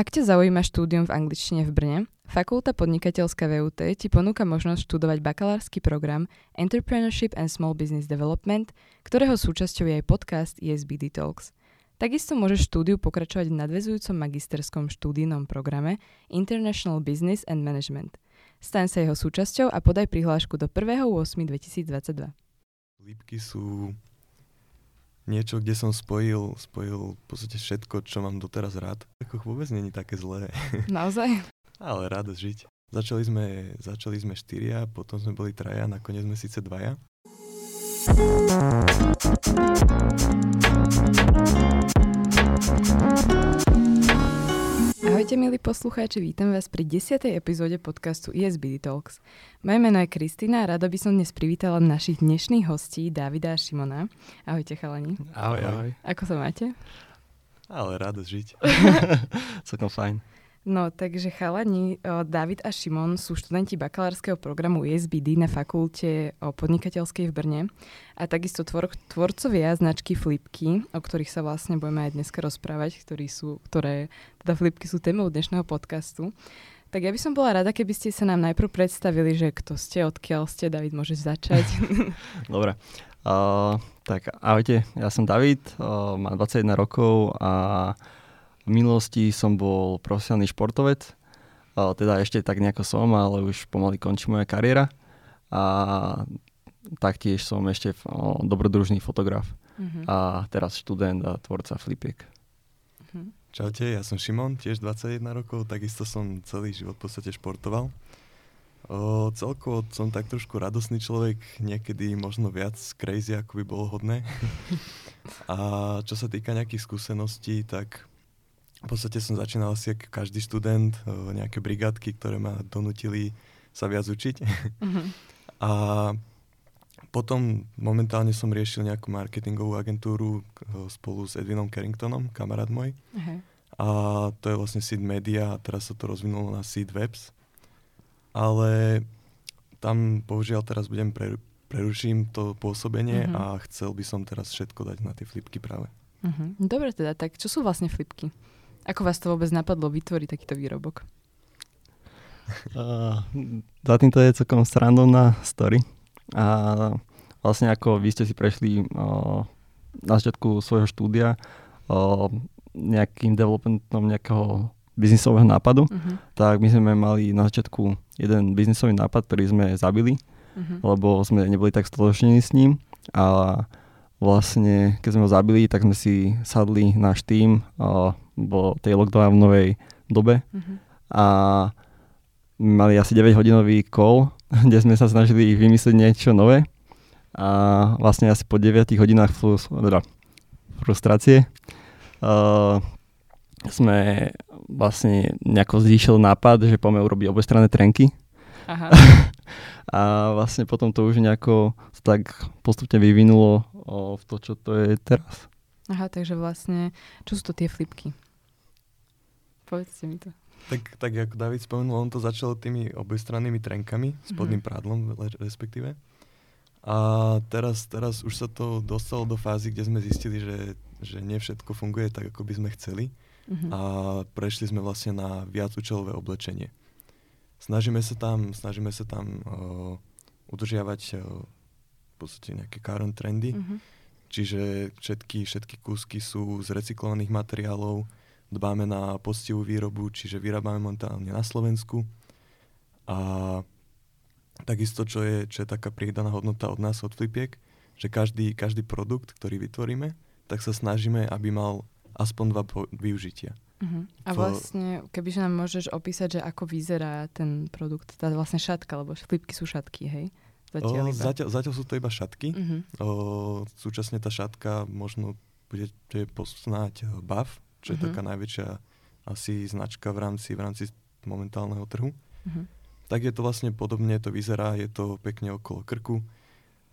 Ak ťa zaujíma štúdium v angličtine v Brne, Fakulta podnikateľská VUT ti ponúka možnosť študovať bakalársky program Entrepreneurship and Small Business Development, ktorého súčasťou je aj podcast ESBD Talks. Takisto môžeš štúdiu pokračovať v nadvezujúcom magisterskom štúdijnom programe International Business and Management. Staň sa jeho súčasťou a podaj prihlášku do 1.8.2022. Lípky sú niečo, kde som spojil, spojil v podstate všetko, čo mám doteraz rád. Ako vôbec není také zlé. Naozaj? Ale rád žiť. Začali sme, začali sme štyria, potom sme boli traja, nakoniec sme síce dvaja. Ahojte milí poslucháči, vítam vás pri 10. epizóde podcastu ESBD Talks. Moje meno je Kristina a rada by som dnes privítala našich dnešných hostí Davida a Šimona. Ahojte chalani. Ahoj, ahoj. Ako sa máte? Ale rád žiť. Celkom fajn. No, takže chalani, David a Šimon sú študenti bakalárskeho programu ISBD na fakulte podnikateľskej v Brne a takisto tvor, tvorcovia značky Flipky, o ktorých sa vlastne budeme aj dneska rozprávať, ktorí sú, ktoré, teda Flipky sú témou dnešného podcastu. Tak ja by som bola rada, keby ste sa nám najprv predstavili, že kto ste, odkiaľ ste. David, môžeš začať. Dobre. Uh, tak ahojte, ja som David, uh, mám 21 rokov a v minulosti som bol profesionálny športovec, teda ešte tak nejako som, ale už pomaly končí moja kariéra. A taktiež som ešte dobrodružný fotograf. Uh-huh. A teraz študent a tvorca flipiek. Uh-huh. Čaute, ja som Šimon, tiež 21 rokov, takisto som celý život v podstate športoval. O, celkovo som tak trošku radosný človek, niekedy možno viac crazy, ako by bolo hodné. a čo sa týka nejakých skúseností, tak v podstate som začínal asi ako každý študent, nejaké brigádky, ktoré ma donutili sa viac učiť. Uh-huh. A potom momentálne som riešil nejakú marketingovú agentúru spolu s Edvinom Carringtonom, kamarát môj. Uh-huh. A to je vlastne Seed Media a teraz sa to rozvinulo na Seed Webs. Ale tam bohužiaľ teraz budem pre, preruším to pôsobenie uh-huh. a chcel by som teraz všetko dať na tie flipky práve. Uh-huh. Dobre teda, tak čo sú vlastne flipky? Ako vás to vôbec napadlo vytvoriť takýto výrobok? Uh, za týmto je celkom srandovná story. A vlastne ako vy ste si prešli uh, na začiatku svojho štúdia uh, nejakým developmentom nejakého biznisového nápadu, uh-huh. tak my sme mali na začiatku jeden biznisový nápad, ktorý sme zabili, uh-huh. lebo sme neboli tak stoločnení s ním a vlastne, keď sme ho zabili, tak sme si sadli náš tým uh, vo tej lockdownovej dobe uh-huh. a mali asi 9 hodinový call, kde sme sa snažili vymyslieť niečo nové a vlastne asi po 9 hodinách flus, teda frustrácie uh, sme vlastne nejako zíšiel nápad, že poďme urobiť obojstranné trenky. Aha. a vlastne potom to už nejako tak postupne vyvinulo o, v to, čo to je teraz. Aha, takže vlastne, čo sú to tie flipky? Povedzte mi to. Tak, tak ako David spomenul, on to začal tými obojstrannými trenkami, spodným mm-hmm. prádlom respektíve. A teraz, teraz už sa to dostalo do fázy, kde sme zistili, že, že nie všetko funguje tak, ako by sme chceli. Mm-hmm. A prešli sme vlastne na viacúčelové oblečenie. Snažíme sa tam, snažíme sa tam uh, udržiavať uh, podstate nejaké current trendy. Mm-hmm. Čiže všetky, všetky kúsky sú z recyklovaných materiálov, dbáme na postivú výrobu, čiže vyrábame momentálne na Slovensku. A takisto, čo je, čo je taká pridaná hodnota od nás, od Flipiek, že každý, každý produkt, ktorý vytvoríme, tak sa snažíme, aby mal aspoň dva využitia. Uh-huh. A vlastne, kebyže nám môžeš opísať, že ako vyzerá ten produkt, tá vlastne šatka, lebo flipky sú šatky, hej? Zatiaľ, o, zatiaľ, zatiaľ sú to iba šatky. Uh-huh. O, súčasne tá šatka možno budete poznať BAF, čo je uh-huh. taká najväčšia asi značka v rámci, v rámci momentálneho trhu. Uh-huh. Tak je to vlastne podobne, to vyzerá, je to pekne okolo krku.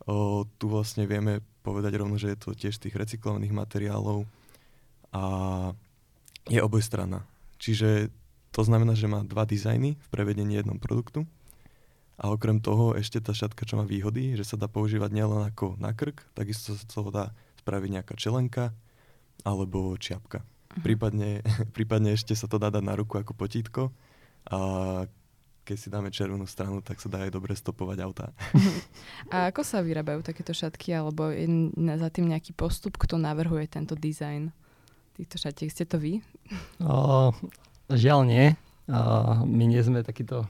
O, tu vlastne vieme povedať rovno, že je to tiež tých recyklovaných materiálov a je obojstranná. Čiže to znamená, že má dva dizajny v prevedení jednom produktu a okrem toho ešte tá šatka, čo má výhody, že sa dá používať nielen ako na krk, takisto sa toho dá spraviť nejaká čelenka alebo čiapka. prípadne, prípadne ešte sa to dá dať na ruku ako potítko a keď si dáme červenú stranu, tak sa dá aj dobre stopovať autá. A ako sa vyrábajú takéto šatky, alebo je za tým nejaký postup, kto navrhuje tento dizajn týchto šatiek? Ste to vy? O, žiaľ nie. O, my nie sme takíto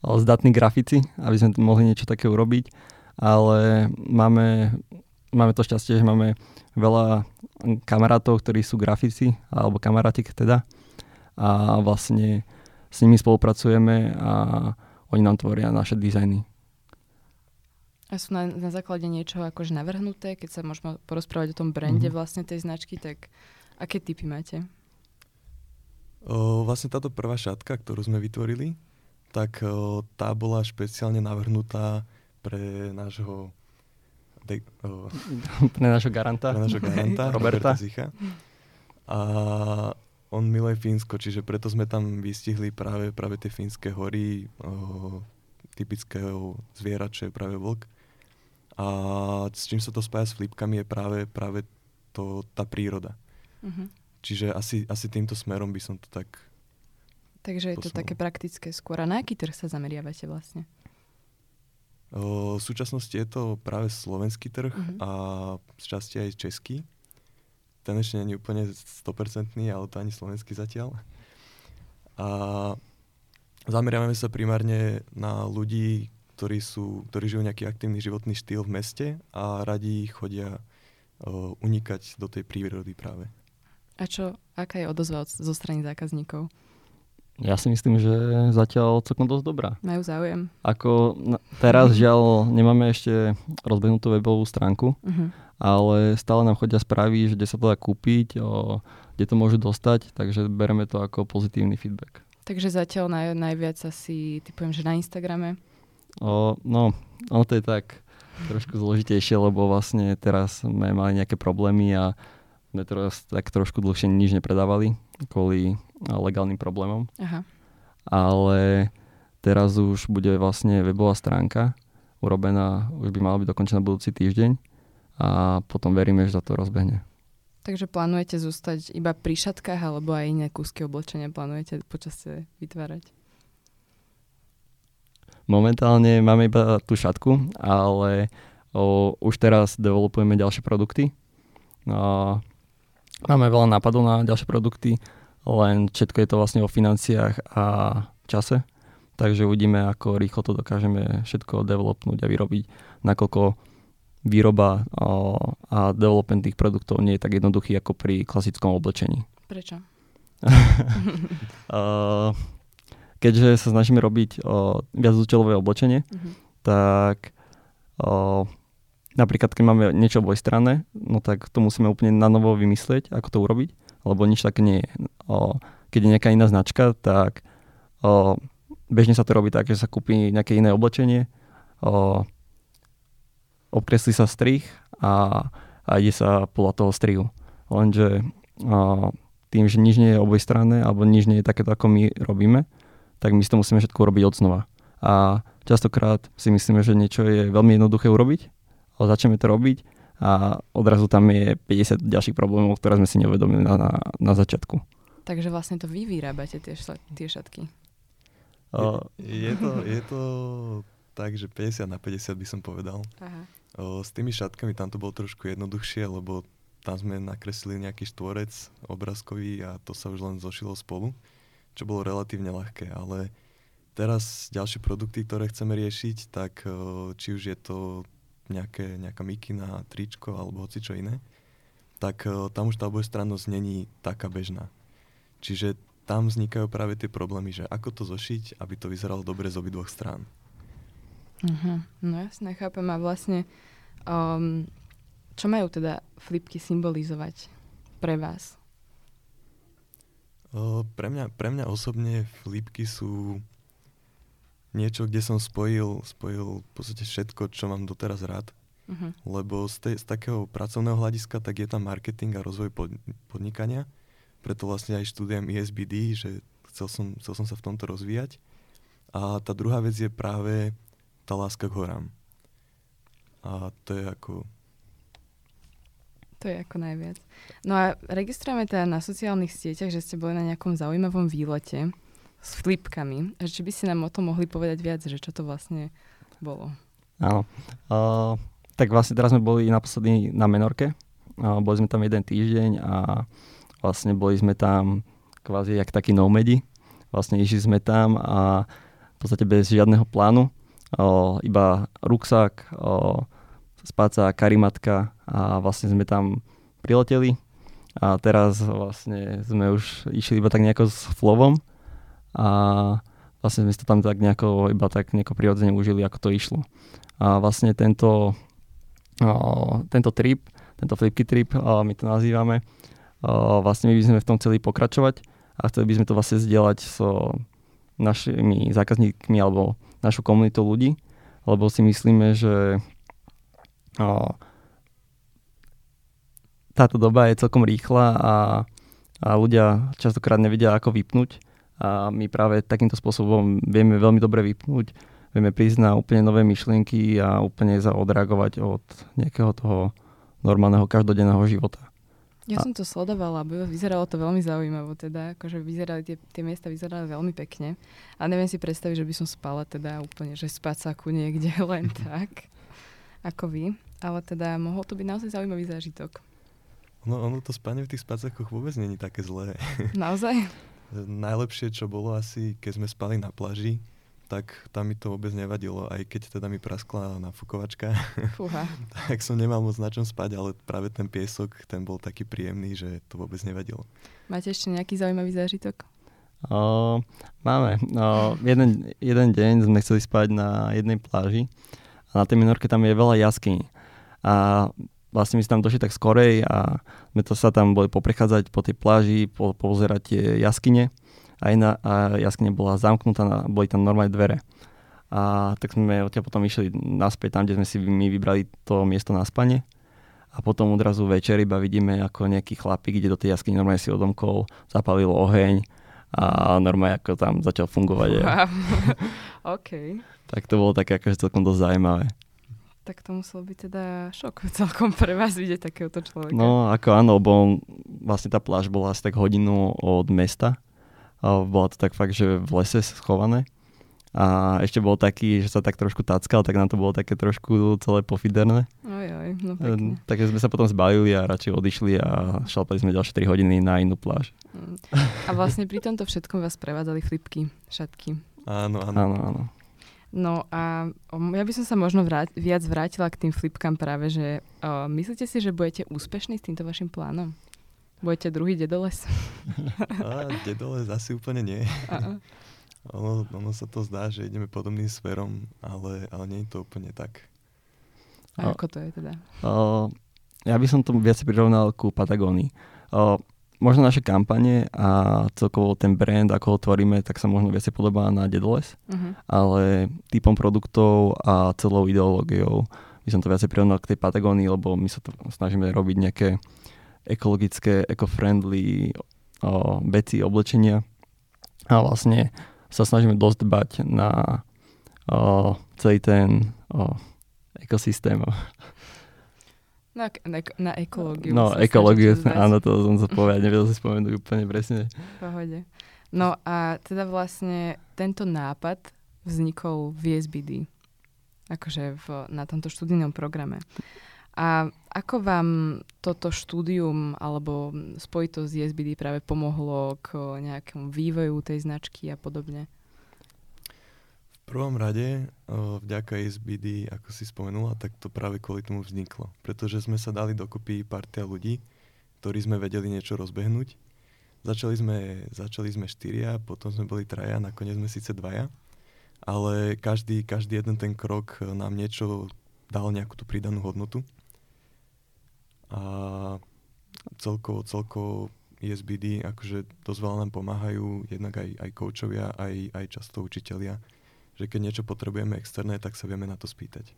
o, zdatní grafici, aby sme mohli niečo také urobiť, ale máme, máme to šťastie, že máme veľa kamarátov, ktorí sú grafici, alebo kamarátik teda. A vlastne s nimi spolupracujeme a oni nám tvoria naše dizajny. A sú na, na základe niečoho akože navrhnuté, keď sa môžeme porozprávať o tom brande mm-hmm. vlastne tej značky, tak aké typy máte? O, vlastne táto prvá šatka, ktorú sme vytvorili, tak o, tá bola špeciálne navrhnutá pre nášho de, o, pre nášho garanta, pre nášho garanta Roberta. Roberta Zicha. A on miluje Fínsko, čiže preto sme tam vystihli práve, práve tie fínske hory, o, typického zviera, čo je práve vlk. A s čím sa to spája s flipkami je práve, práve to, tá príroda. Uh-huh. Čiže asi, asi týmto smerom by som to tak Takže je posunul. to také praktické skôr. A na aký trh sa zameriavate vlastne? O, v súčasnosti je to práve slovenský trh uh-huh. a z časti aj český ten ešte nie je úplne 100%, ale to ani slovenský zatiaľ. A zameriavame sa primárne na ľudí, ktorí, sú, ktorí žijú nejaký aktívny životný štýl v meste a radi chodia uh, unikať do tej prírody práve. A čo, aká je odozva zo strany zákazníkov? Ja si myslím, že zatiaľ celkom dosť dobrá. Majú záujem. Ako teraz žiaľ nemáme ešte rozbehnutú webovú stránku, uh-huh ale stále nám chodia správy, že kde sa to dá kúpiť, o, kde to môžu dostať, takže bereme to ako pozitívny feedback. Takže zatiaľ naj, najviac asi typujem, že na Instagrame? O, no, ono to je tak trošku zložitejšie, lebo vlastne teraz sme mali nejaké problémy a sme teraz tak trošku dlhšie nič nepredávali kvôli legálnym problémom. Aha. Ale teraz už bude vlastne webová stránka urobená, už by mala byť dokončená budúci týždeň a potom veríme, že sa to rozbehne. Takže plánujete zostať iba pri šatkách alebo aj iné kúsky oblečenia plánujete počasie vytvárať? Momentálne máme iba tú šatku, ale o, už teraz developujeme ďalšie produkty. O, máme veľa nápadov na ďalšie produkty, len všetko je to vlastne o financiách a čase. Takže uvidíme, ako rýchlo to dokážeme všetko developnúť a vyrobiť, nakoľko výroba a development tých produktov nie je tak jednoduchý ako pri klasickom oblečení. Prečo? keďže sa snažíme robiť viac účelové oblečenie, uh-huh. tak napríklad keď máme niečo obojstranné, no tak to musíme úplne na novo vymyslieť, ako to urobiť, lebo nič také nie je. O, keď je nejaká iná značka, tak o, bežne sa to robí tak, že sa kúpi nejaké iné oblečenie, o, obkreslí sa strih a, a ide sa podľa toho strihu. Lenže a, tým, že nič nie je obojstranné alebo nič nie je takéto, ako my robíme, tak my si to musíme všetko robiť od znova. A častokrát si myslíme, že niečo je veľmi jednoduché urobiť, začneme to robiť a odrazu tam je 50 ďalších problémov, ktoré sme si neuvedomili na, na, na začiatku. Takže vlastne to vy vyrábate tie, tie šatky. Uh, je, je, to, je to tak, že 50 na 50 by som povedal. Aha. O, s tými šatkami tam to bolo trošku jednoduchšie, lebo tam sme nakreslili nejaký štvorec obrázkový a to sa už len zošilo spolu, čo bolo relatívne ľahké, ale teraz ďalšie produkty, ktoré chceme riešiť, tak o, či už je to nejaké, nejaká mikina, tričko alebo hoci čo iné, tak o, tam už tá obojstrannosť není taká bežná. Čiže tam vznikajú práve tie problémy, že ako to zošiť, aby to vyzeralo dobre z obidvoch strán. Uh-huh. No jasne, chápem. A vlastne, um, čo majú teda flipky symbolizovať pre vás? O, pre, mňa, pre mňa osobne flipky sú niečo, kde som spojil, spojil v podstate všetko, čo mám doteraz rád. Uh-huh. Lebo z, tej, z takého pracovného hľadiska tak je tam marketing a rozvoj pod, podnikania. Preto vlastne aj študujem ISBD, že chcel som, chcel som sa v tomto rozvíjať. A tá druhá vec je práve tá láska k horám. A to je ako... To je ako najviac. No a registrujeme teda na sociálnych sieťach, že ste boli na nejakom zaujímavom výlete s flipkami. A či by si nám o tom mohli povedať viac, že čo to vlastne bolo? Áno. Uh, tak vlastne teraz sme boli naposledy na Menorke. Uh, boli sme tam jeden týždeň a vlastne boli sme tam kvázi jak takí nomedi. Vlastne išli sme tam a v podstate bez žiadneho plánu. Uh, iba ruksak, uh, spáca, karimatka a vlastne sme tam prileteli a teraz vlastne sme už išli iba tak nejako s flovom a vlastne sme to tam tak nejako, iba tak nejako prirodzene užili, ako to išlo. A vlastne tento, tento trip, tento flipky trip, my to nazývame, vlastne my by sme v tom chceli pokračovať a chceli by sme to vlastne zdieľať so našimi zákazníkmi alebo našou komunitou ľudí, lebo si myslíme, že táto doba je celkom rýchla a, a ľudia častokrát nevedia, ako vypnúť a my práve takýmto spôsobom vieme veľmi dobre vypnúť, vieme prísť na úplne nové myšlienky a úplne sa odreagovať od nejakého toho normálneho každodenného života. Ja a... som to sledovala, vyzeralo to veľmi zaujímavo, teda akože vyzerali, tie, tie miesta vyzerali veľmi pekne a neviem si predstaviť, že by som spala teda úplne, že spacáku niekde len tak ako vy, ale teda mohol to byť naozaj zaujímavý zážitok. No ono to spanie v tých spacákoch vôbec není také zlé. Naozaj? Najlepšie, čo bolo asi, keď sme spali na pláži, tak tam mi to vôbec nevadilo, aj keď teda mi praskla nafukovačka. Fúha. tak som nemal moc na čom spať, ale práve ten piesok, ten bol taký príjemný, že to vôbec nevadilo. Máte ešte nejaký zaujímavý zážitok? O, máme. O, jeden, jeden deň sme chceli spať na jednej pláži a na tej minorke tam je veľa jaskyní. A vlastne my sme tam došli tak skorej a sme to sa tam boli poprechádzať po tej pláži, po, pozerať tie jaskyne a, jedna, a jaskyne bola zamknutá, boli tam normálne dvere. A tak sme odtiaľ potom išli naspäť tam, kde sme si my vybrali to miesto na spanie. A potom odrazu večer iba vidíme, ako nejaký chlapík ide do tej jaskyne, normálne si odomkol, zapalil oheň a normálne ako tam začal fungovať. Wow. OK. Tak to bolo také akože celkom dosť zaujímavé. Tak to muselo byť teda šok celkom pre vás vidieť takéhoto človeka. No ako áno, lebo vlastne tá pláž bola asi tak hodinu od mesta. A bola to tak fakt, že v lese schované. A ešte bol taký, že sa tak trošku tackal, tak nám to bolo také trošku celé pofiderné. Oj, oj, no pekne. Takže sme sa potom zbalili a radšej odišli a šalpali sme ďalšie 3 hodiny na inú pláž. Mm. A vlastne pri tomto všetkom vás prevádzali flipky, šatky. Áno, áno. áno, áno. No a ja by som sa možno vrát, viac vrátila k tým flipkám práve, že uh, myslíte si, že budete úspešní s týmto vašim plánom? Budete druhý dedoles? a, dedoles asi úplne nie. ono, ono sa to zdá, že ideme podobným smerom, ale, ale nie je to úplne tak. A ako to je teda? Uh, ja by som to viac prirovnal ku Patagónii. Možno naše kampane a celkovo ten brand, ako ho tvoríme, tak sa možno viacej podobá na Dedoles, uh-huh. ale typom produktov a celou ideológiou by som to viacej prirovnal k tej Patagónii, lebo my sa to snažíme robiť nejaké ekologické, eco-friendly o, veci, oblečenia a vlastne sa snažíme dosť dbať na o, celý ten o, ekosystém. Na, na, na ekológiu. No, ekológiu, áno, to som sa povedať, nevedel si spomenúť úplne presne. V pohode. No a teda vlastne tento nápad vznikol v SBD, akože v, na tomto študijnom programe. A ako vám toto štúdium alebo spojitosť s SBD práve pomohlo k nejakému vývoju tej značky a podobne? Prvom rade, vďaka SBD, ako si spomenula, tak to práve kvôli tomu vzniklo. Pretože sme sa dali dokopy partia ľudí, ktorí sme vedeli niečo rozbehnúť. Začali sme, začali sme štyria, potom sme boli traja, nakoniec sme síce dvaja, ale každý, každý jeden ten krok nám niečo dal nejakú tú pridanú hodnotu. A celkovo, celkovo ESBD, akože dosť veľa nám pomáhajú, jednak aj, aj coachovia, aj, aj často učitelia, že keď niečo potrebujeme externé, tak sa vieme na to spýtať.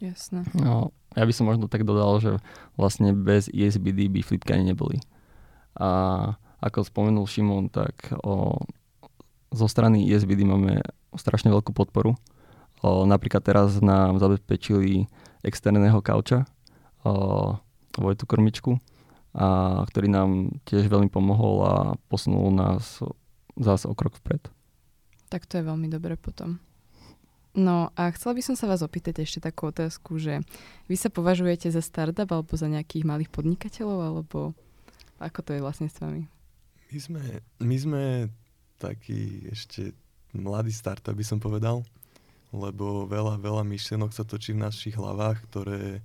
Jasné. No, ja by som možno tak dodal, že vlastne bez ESBD by flipky ani neboli. A ako spomenul Šimon, tak o, zo strany ESBD máme strašne veľkú podporu. O, napríklad teraz nám zabezpečili externého kauča, o, Vojtu Krmičku, a ktorý nám tiež veľmi pomohol a posunul nás zase o krok vpred. Tak to je veľmi dobre potom. No a chcela by som sa vás opýtať ešte takú otázku, že vy sa považujete za startup alebo za nejakých malých podnikateľov, alebo ako to je vlastne s vami? My sme, my sme taký ešte mladý startup, by som povedal, lebo veľa, veľa myšlienok sa točí v našich hlavách, ktoré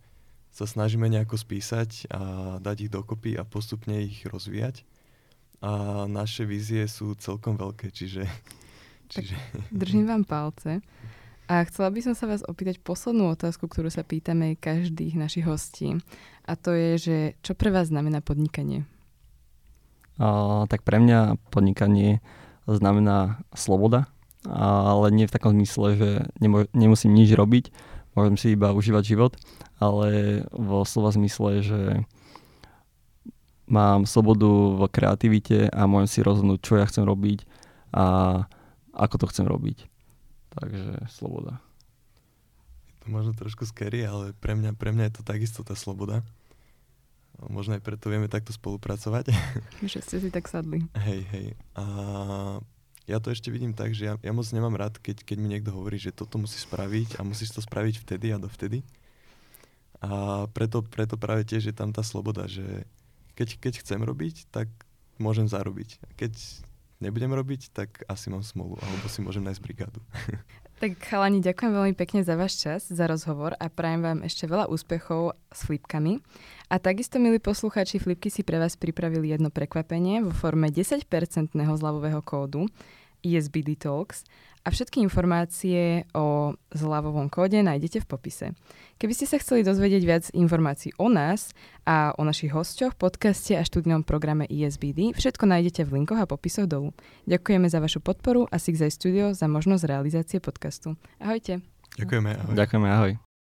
sa snažíme nejako spísať a dať ich dokopy a postupne ich rozvíjať. A naše vízie sú celkom veľké, čiže... čiže... Tak držím vám palce. A chcela by som sa vás opýtať poslednú otázku, ktorú sa pýtame každých našich hostí. A to je, že čo pre vás znamená podnikanie? Uh, tak pre mňa podnikanie znamená sloboda, ale nie v takom zmysle, že nemo- nemusím nič robiť, môžem si iba užívať život, ale vo slova zmysle, že mám slobodu v kreativite a môžem si rozhodnúť, čo ja chcem robiť a ako to chcem robiť Takže sloboda. Je to možno trošku scary, ale pre mňa, pre mňa je to takisto tá sloboda. Možno aj preto vieme takto spolupracovať. Že ste si tak sadli. Hej, hej. A ja to ešte vidím tak, že ja, ja moc nemám rád, keď, keď mi niekto hovorí, že toto musí spraviť a musíš to spraviť vtedy a dovtedy. A preto, preto práve tiež je tam tá sloboda, že keď, keď chcem robiť, tak môžem zarobiť. Keď nebudem robiť, tak asi mám smolu, alebo si môžem nájsť brigádu. Tak chalani, ďakujem veľmi pekne za váš čas, za rozhovor a prajem vám ešte veľa úspechov s flipkami. A takisto, milí poslucháči, flipky si pre vás pripravili jedno prekvapenie vo forme 10-percentného zľavového kódu ESBD Talks a všetky informácie o zľavovom kóde nájdete v popise. Keby ste sa chceli dozvedieť viac informácií o nás a o našich hosťoch, podcaste a študijnom programe ESBD, všetko nájdete v linkoch a popisoch dolu. Ďakujeme za vašu podporu a Sixej Studio za možnosť realizácie podcastu. Ahojte. Ďakujeme. Ahoj. Ďakujeme, ahoj.